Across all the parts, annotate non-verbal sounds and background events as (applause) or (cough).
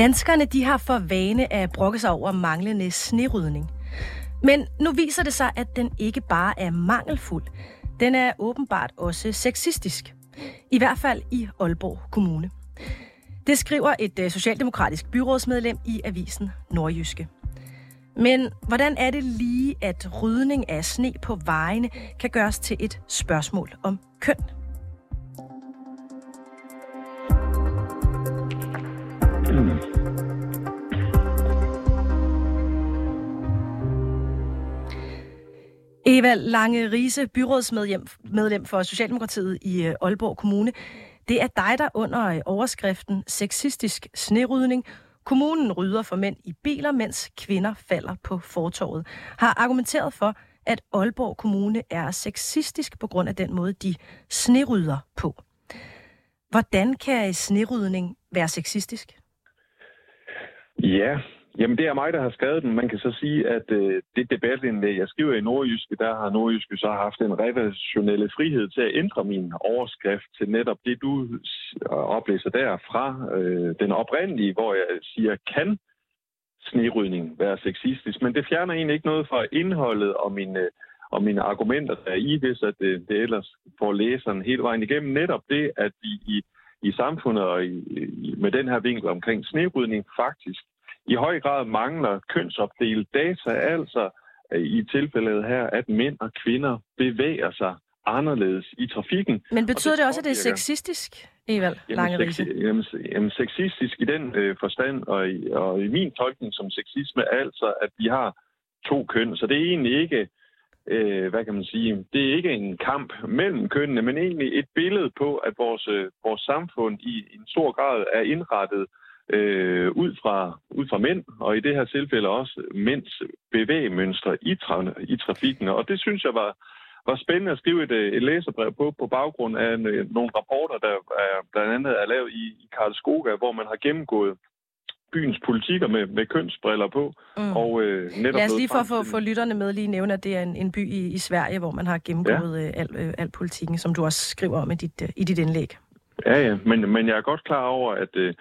Danskerne de har for vane at brokke sig over manglende snerydning. Men nu viser det sig, at den ikke bare er mangelfuld. Den er åbenbart også sexistisk. I hvert fald i Aalborg Kommune. Det skriver et øh, socialdemokratisk byrådsmedlem i avisen Nordjyske. Men hvordan er det lige, at rydning af sne på vejene kan gøres til et spørgsmål om køn? Eva Lange Riese, byrådsmedlem medlem for Socialdemokratiet i øh, Aalborg Kommune. Det er dig, der under øh, overskriften Sexistisk snerydning Kommunen rydder for mænd i biler, mens kvinder falder på fortorvet. Har argumenteret for, at Aalborg Kommune er sexistisk på grund af den måde, de snerydder på. Hvordan kan snerydning være sexistisk? Ja, Jamen, det er mig, der har skrevet den. Man kan så sige, at øh, det debatindlæg, jeg skriver i Nordjyske, der har Nordjyske så haft en redaktionelle frihed til at ændre min overskrift til netop det, du oplæser der fra øh, den oprindelige, hvor jeg siger, kan snerydning være sexistisk? Men det fjerner egentlig ikke noget fra indholdet og mine, øh, og mine argumenter der i, hvis at det, det ellers får læseren hele vejen igennem. Netop det, at vi i, i samfundet og i, i, med den her vinkel omkring snerydning faktisk i høj grad mangler kønsopdelt data, altså øh, i tilfældet her, at mænd og kvinder bevæger sig anderledes i trafikken. Men betyder det, det også, at det er sexistisk, Evald Langerise? Jamen, jamen, sexistisk i den øh, forstand, og i, og i min tolkning som sexisme, altså, at vi har to køn. Så det er egentlig ikke, øh, hvad kan man sige, det er ikke en kamp mellem kønnene, men egentlig et billede på, at vores, øh, vores samfund i en stor grad er indrettet øh, ud, fra, ud fra mænd, og i det her tilfælde også mænds bevægemønstre i, tra- i trafikken. Og det synes jeg var, var spændende at skrive et, et læserbrev på, på baggrund af en, nogle rapporter, der er, blandt andet er lavet i, i Karlskoga, hvor man har gennemgået byens politikker med, med kønsbriller på. Mm. Og, øh, netop Lad os lige for at få, få lytterne med lige nævne, at det er en, en by i, i Sverige, hvor man har gennemgået ja. øh, al, øh, al politikken, som du også skriver om i dit, øh, i dit indlæg. Ja, ja, men, men jeg er godt klar over, at, øh,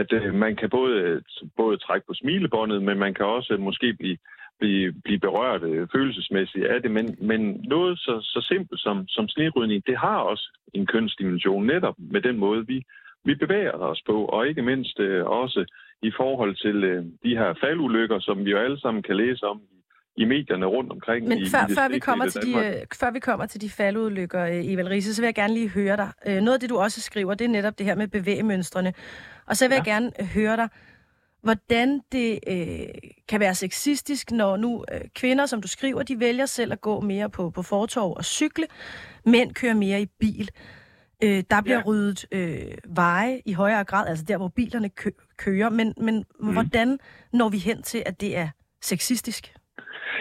at øh, man kan både, både trække på smilebåndet, men man kan også måske blive, blive, blive berørt øh, følelsesmæssigt af det. Men, men noget så, så simpelt som, som snerydning, det har også en kønsdimension netop med den måde, vi, vi bevæger os på, og ikke mindst øh, også i forhold til øh, de her faldulykker, som vi jo alle sammen kan læse om i medierne rundt omkring. Men i, før, i før, vi kommer til de, øh, før vi kommer til de faldulykker, øh, Eval Riese, så vil jeg gerne lige høre dig. Øh, noget af det, du også skriver, det er netop det her med bevægemønstrene. Og så vil ja. jeg gerne høre dig, hvordan det øh, kan være sexistisk, når nu øh, kvinder, som du skriver, de vælger selv at gå mere på, på fortov og cykle. Mænd kører mere i bil. Øh, der bliver ja. ryddet øh, veje i højere grad, altså der, hvor bilerne kø- kører. Men, men mm. hvordan når vi hen til, at det er sexistisk?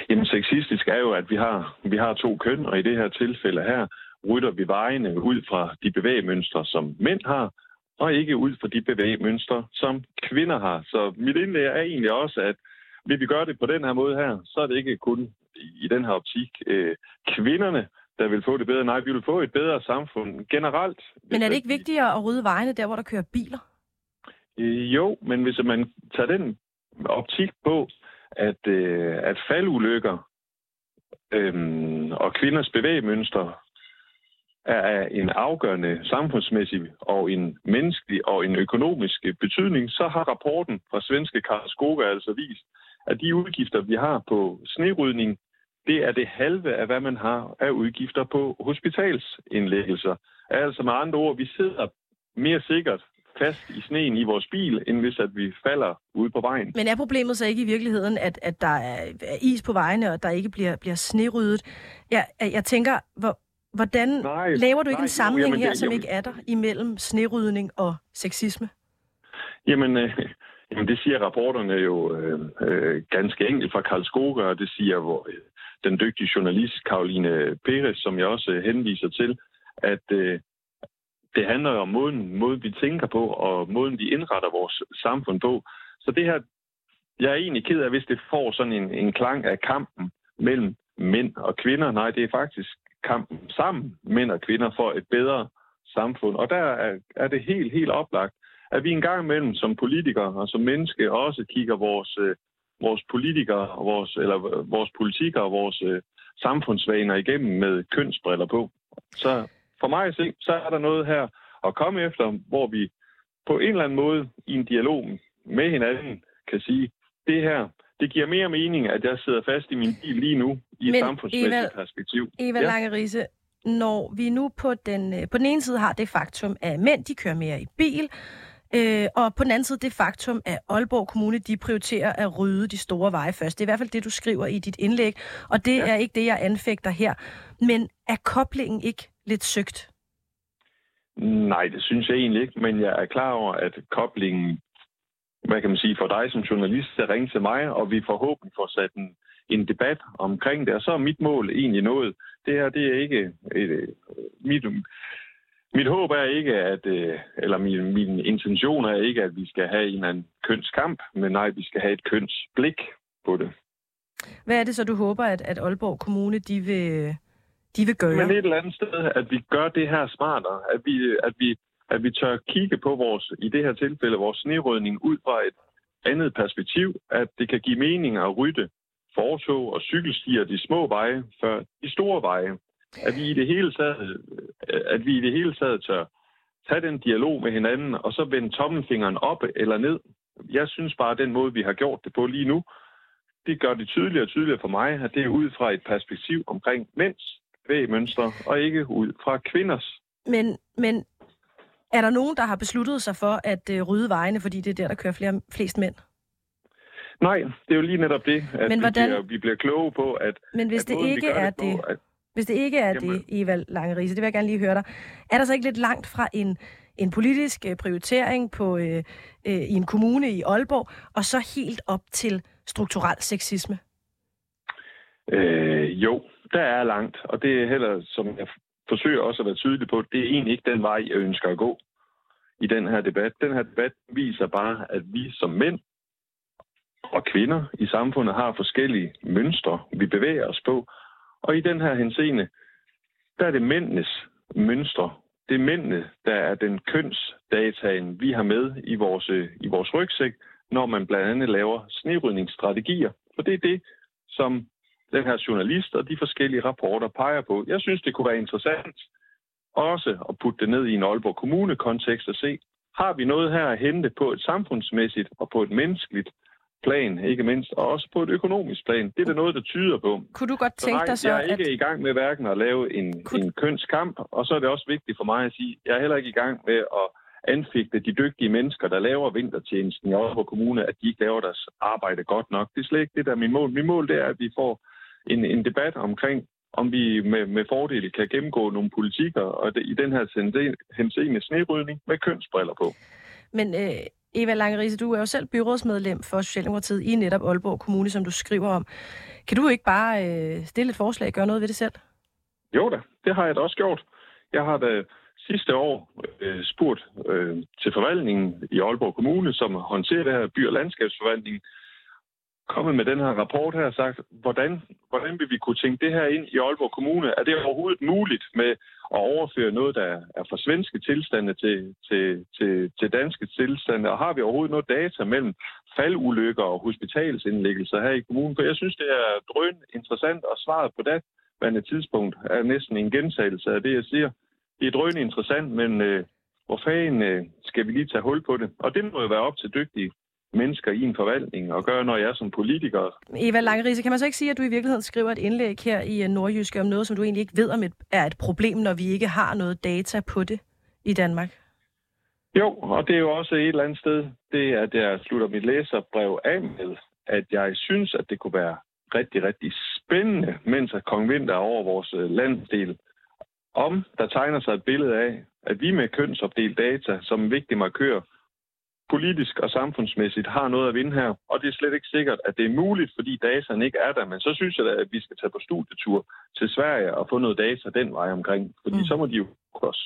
Jamen, sexistisk er jo, at vi har, vi har to køn, og i det her tilfælde her rydder vi vejene ud fra de bevægemønstre, som mænd har, og ikke ud fra de bevægemønstre, som kvinder har. Så mit indlæg er egentlig også, at vil vi gøre det på den her måde her, så er det ikke kun i den her optik øh, kvinderne, der vil få det bedre. Nej, vi vil få et bedre samfund generelt. Men er det ikke vigtigere at rydde vejene der, hvor der kører biler? Øh, jo, men hvis man tager den optik på, at, øh, at faldulykker øh, og kvinders bevægemønstre er en afgørende samfundsmæssig og en menneskelig og en økonomisk betydning, så har rapporten fra svenske Karlskoga altså vist, at de udgifter, vi har på snerydning, det er det halve af, hvad man har af udgifter på hospitalsindlæggelser. Altså med andre ord, vi sidder mere sikkert fast i sneen i vores bil, end hvis at vi falder ude på vejen. Men er problemet så ikke i virkeligheden, at, at der er is på vejene, og der ikke bliver, bliver sneryddet? Jeg, jeg tænker, hvor, hvordan nej, laver du ikke nej, en sammenhæng jo, her, det, som jamen, ikke er der, imellem snerydning og sexisme? Jamen, øh, (laughs) jamen det siger rapporterne jo øh, øh, ganske enkelt fra Karlskoga, og det siger hvor, øh, den dygtige journalist Karoline Peres, som jeg også øh, henviser til, at øh, det handler om måden, måden, vi tænker på, og måden, vi indretter vores samfund på. Så det her, jeg er egentlig ked af, hvis det får sådan en, en klang af kampen mellem mænd og kvinder. Nej, det er faktisk kampen sammen, mænd og kvinder, for et bedre samfund. Og der er, er det helt, helt oplagt, at vi en gang imellem som politikere og som menneske også kigger vores, øh, vores politikere, og vores, eller vores politikere og vores øh, samfundsvaner igennem med kønsbriller på. Så for mig at se, så er der noget her at komme efter, hvor vi på en eller anden måde i en dialog med hinanden kan sige, det her, det giver mere mening, at jeg sidder fast i min bil lige nu i et samfundsmæssigt Eva, perspektiv. Eva ja. Langerise, når vi nu på den, øh, på den ene side har det faktum, at mænd de kører mere i bil, øh, og på den anden side det faktum, at Aalborg Kommune de prioriterer at rydde de store veje først. Det er i hvert fald det, du skriver i dit indlæg, og det ja. er ikke det, jeg anfægter her. Men er koblingen ikke lidt søgt? Nej, det synes jeg egentlig ikke, men jeg er klar over, at koblingen, hvad kan man sige, for dig som journalist, at ringe til mig, og vi forhåbentlig får sat en, en debat omkring det. Og så er mit mål egentlig nået. Det her, det er ikke et, mit, mit håb er ikke, at, eller min, min intention er ikke, at vi skal have en eller anden kønskamp, men nej, vi skal have et kønsblik på det. Hvad er det så, du håber, at, at Aalborg Kommune de vil, de vil gøre? Men et eller andet sted, at vi gør det her smartere, at vi, at vi, at vi tør kigge på vores, i det her tilfælde, vores snerydning ud fra et andet perspektiv, at det kan give mening at rydde fortog og cykelstier de små veje før de store veje. At vi i det hele taget, at vi i det hele taget tør tage den dialog med hinanden, og så vende tommelfingeren op eller ned. Jeg synes bare, at den måde, vi har gjort det på lige nu, det gør det tydeligere og tydeligere for mig, at det er ud fra et perspektiv omkring mænds bevægemønstre, og ikke ud fra kvinders. Men, men er der nogen, der har besluttet sig for at uh, rydde vejene, fordi det er der, der kører flere, flest mænd? Nej, det er jo lige netop det, at men hvordan... vi, bliver, vi bliver kloge på, at... Men hvis at det ikke er det, det på, at... hvis det ikke er Jamen... det, Eva Langerise, det vil jeg gerne lige høre dig, er der så ikke lidt langt fra en, en politisk uh, prioritering på uh, uh, i en kommune i Aalborg, og så helt op til strukturel sexisme? Øh, jo, der er langt, og det er heller, som jeg forsøger også at være tydelig på, det er egentlig ikke den vej, jeg ønsker at gå i den her debat. Den her debat viser bare, at vi som mænd og kvinder i samfundet har forskellige mønstre, vi bevæger os på. Og i den her henseende, der er det mændenes mønstre. Det er mændene, der er den kønsdataen, vi har med i vores, øh, i vores rygsæk, når man blandt andet laver snerydningsstrategier. For det er det, som den her journalist og de forskellige rapporter peger på. Jeg synes, det kunne være interessant også at putte det ned i en Aalborg Kommune-kontekst og se, har vi noget her at hente på et samfundsmæssigt og på et menneskeligt plan, ikke mindst, og også på et økonomisk plan. Det er der noget, der tyder på. Kunne du godt tænke så nej, dig så, jeg er ikke at... i gang med hverken at lave en, kunne... en kønskamp, og så er det også vigtigt for mig at sige, jeg er heller ikke i gang med at anfægte de dygtige mennesker, der laver vintertjenesten i Aalborg Kommune, at de ikke laver deres arbejde godt nok. Det er slet ikke det, der er min mål. Min mål det er, at vi får en, en debat omkring, om vi med, med fordel kan gennemgå nogle politikker, og det, i den her henseende snerydning med kønsbriller på. Men øh, Eva Langerise, du er jo selv byrådsmedlem for Socialdemokratiet i netop Aalborg Kommune, som du skriver om. Kan du ikke bare øh, stille et forslag og gøre noget ved det selv? Jo da, det har jeg da også gjort. Jeg har da sidste år øh, spurgt øh, til forvaltningen i Aalborg Kommune, som håndterer det her by- og landskabsforvaltning, kommet med den her rapport her og sagt, hvordan, hvordan vil vi kunne tænke det her ind i Aalborg Kommune? Er det overhovedet muligt med at overføre noget, der er fra svenske tilstande til, til, til, til danske tilstande? Og har vi overhovedet noget data mellem faldulykker og hospitalsindlæggelser her i kommunen? For jeg synes, det er drøn interessant, og svaret på det et tidspunkt er næsten en gentagelse af det, jeg siger. Det er drøn interessant, men øh, hvor fanden øh, skal vi lige tage hul på det? Og det må jo være op til dygtige mennesker i en forvaltning og gøre, når jeg er som politiker. Eva Langerise, kan man så ikke sige, at du i virkeligheden skriver et indlæg her i Nordjyske om noget, som du egentlig ikke ved om et, er et problem, når vi ikke har noget data på det i Danmark? Jo, og det er jo også et eller andet sted, det er, at jeg slutter mit læserbrev af med, at jeg synes, at det kunne være rigtig, rigtig spændende, mens at Kong Vinter er over vores øh, landsdel, om der tegner sig et billede af, at vi med kønsopdelt data som en vigtig markør politisk og samfundsmæssigt har noget at vinde her. Og det er slet ikke sikkert, at det er muligt, fordi dataen ikke er der. Men så synes jeg da, at vi skal tage på studietur til Sverige og få noget data den vej omkring. Fordi mm. så må de jo også.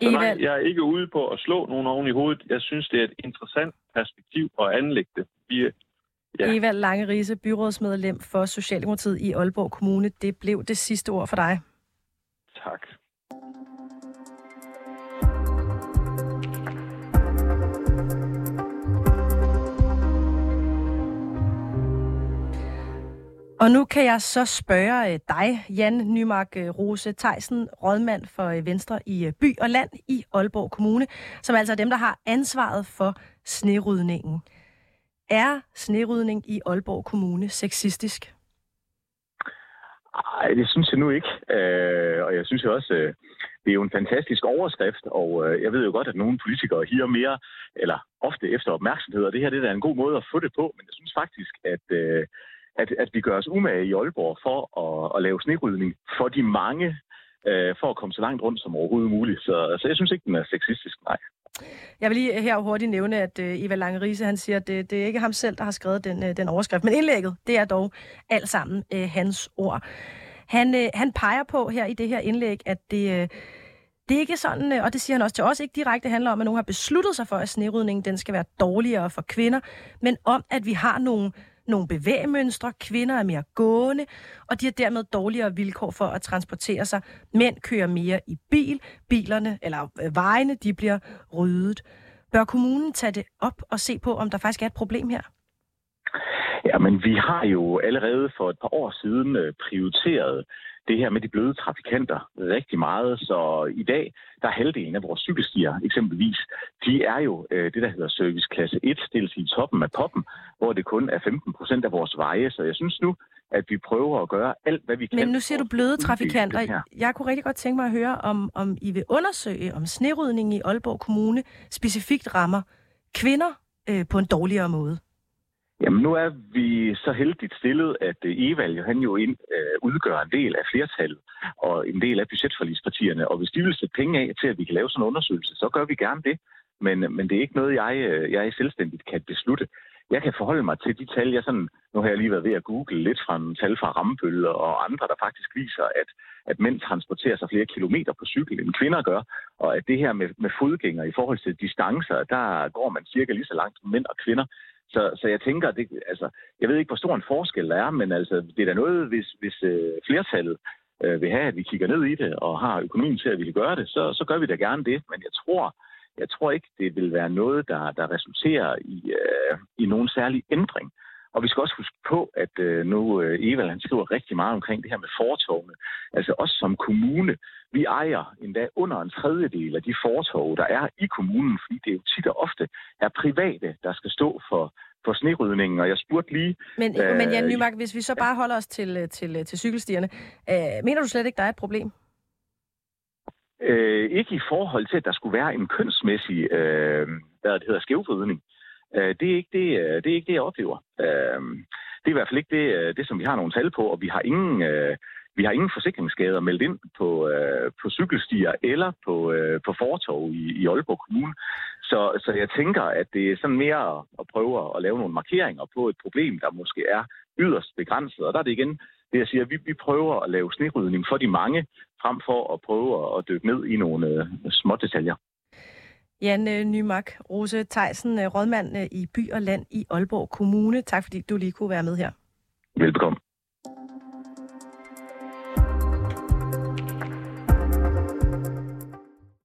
Så nej, jeg er ikke ude på at slå nogen oven i hovedet. Jeg synes, det er et interessant perspektiv at anlægge det. Vi, ja. Eva Langerise, byrådsmedlem for Socialdemokratiet i Aalborg Kommune. Det blev det sidste ord for dig. Tak. Og nu kan jeg så spørge øh, dig, Jan Nymark øh, Rose Theisen, rådmand for øh, Venstre i By og Land i Aalborg Kommune, som altså er dem, der har ansvaret for snerydningen. Er snerydning i Aalborg Kommune sexistisk? Nej, det synes jeg nu ikke. Øh, og jeg synes jo også, øh, det er jo en fantastisk overskrift, og øh, jeg ved jo godt, at nogle politikere higer mere, eller ofte efter opmærksomhed, og det her det er da en god måde at få det på, men jeg synes faktisk, at, øh, at, at vi gør os umage i Aalborg for at, at lave snerydning for de mange, øh, for at komme så langt rundt som overhovedet muligt. Så, så jeg synes ikke, den er sexistisk, nej. Jeg vil lige øh, her hurtigt nævne, at øh, Eva Lange Riese, han siger, at det, det er ikke ham selv, der har skrevet den, den overskrift, men indlægget, det er dog alt sammen øh, hans ord. Han, øh, han peger på her i det her indlæg, at det, Øh, det er ikke sådan, og det siger han også til os, ikke direkte handler om, at nogen har besluttet sig for, at snerydningen den skal være dårligere for kvinder, men om, at vi har nogle nogle bevægemønstre, kvinder er mere gående, og de har dermed dårligere vilkår for at transportere sig. Mænd kører mere i bil, bilerne eller øh, vejene, de bliver ryddet. Bør kommunen tage det op og se på, om der faktisk er et problem her? Ja, men vi har jo allerede for et par år siden øh, prioriteret det her med de bløde trafikanter rigtig meget. Så i dag, der er halvdelen af vores cykelstier eksempelvis, de er jo øh, det, der hedder serviceklasse 1, det vil sige toppen af poppen, hvor det kun er 15 procent af vores veje. Så jeg synes nu, at vi prøver at gøre alt, hvad vi kan. Men nu siger du bløde trafikanter. Jeg kunne rigtig godt tænke mig at høre, om, om I vil undersøge, om snerydningen i Aalborg Kommune specifikt rammer kvinder øh, på en dårligere måde. Jamen nu er vi så heldigt stillet, at øh, Evald jo, han jo ind, øh, udgør en del af flertallet og en del af budgetforlispartierne. Og hvis de vil sætte penge af til, at vi kan lave sådan en undersøgelse, så gør vi gerne det. Men, men det er ikke noget, jeg, øh, jeg selvstændigt kan beslutte. Jeg kan forholde mig til de tal, jeg sådan, nu har jeg lige været ved at google lidt fra en tal fra Rambølle og andre, der faktisk viser, at, at mænd transporterer sig flere kilometer på cykel, end kvinder gør. Og at det her med, med fodgænger i forhold til distancer, der går man cirka lige så langt som mænd og kvinder. Så, så jeg tænker, det, altså, jeg ved ikke, hvor stor en forskel der er, men altså, det er da noget, hvis, hvis øh, flertallet øh, vil have, at vi kigger ned i det og har økonomien til, at vi kan gøre det, så, så gør vi da gerne det. Men jeg tror, jeg tror ikke, det vil være noget, der, der resulterer i, øh, i nogen særlig ændring. Og vi skal også huske på, at øh, nu øh, Eva han skriver rigtig meget omkring det her med fortovene. Altså også som kommune, vi ejer endda under en tredjedel af de fortov, der er i kommunen, fordi det er jo tit og ofte er private, der skal stå for, for snerydningen, og jeg spurgte lige... Men, øh, men Jan Nymark, hvis vi så bare holder os til, øh, til, øh, til cykelstierne, øh, mener du slet ikke, der er et problem? Øh, ikke i forhold til, at der skulle være en kønsmæssig, øh, hvad det hedder, skævvridning. Øh, Øh, det, er ikke det, øh, det er ikke det, jeg oplever. Øh, det er i hvert fald ikke det, øh, det, som vi har nogle tal på, og vi har ingen... Øh, vi har ingen forsikringsskader meldt ind på, øh, på cykelstier eller på, øh, på fortov i, i Aalborg Kommune. Så, så jeg tænker, at det er sådan mere at prøve at lave nogle markeringer på et problem, der måske er yderst begrænset. Og der er det igen det, jeg siger, at vi, vi prøver at lave snerydning for de mange, frem for at prøve at dykke ned i nogle øh, små detaljer. Jan øh, Nymark Rose Theisen, øh, rådmand øh, i By og Land i Aalborg Kommune. Tak fordi du lige kunne være med her. Velbekomme.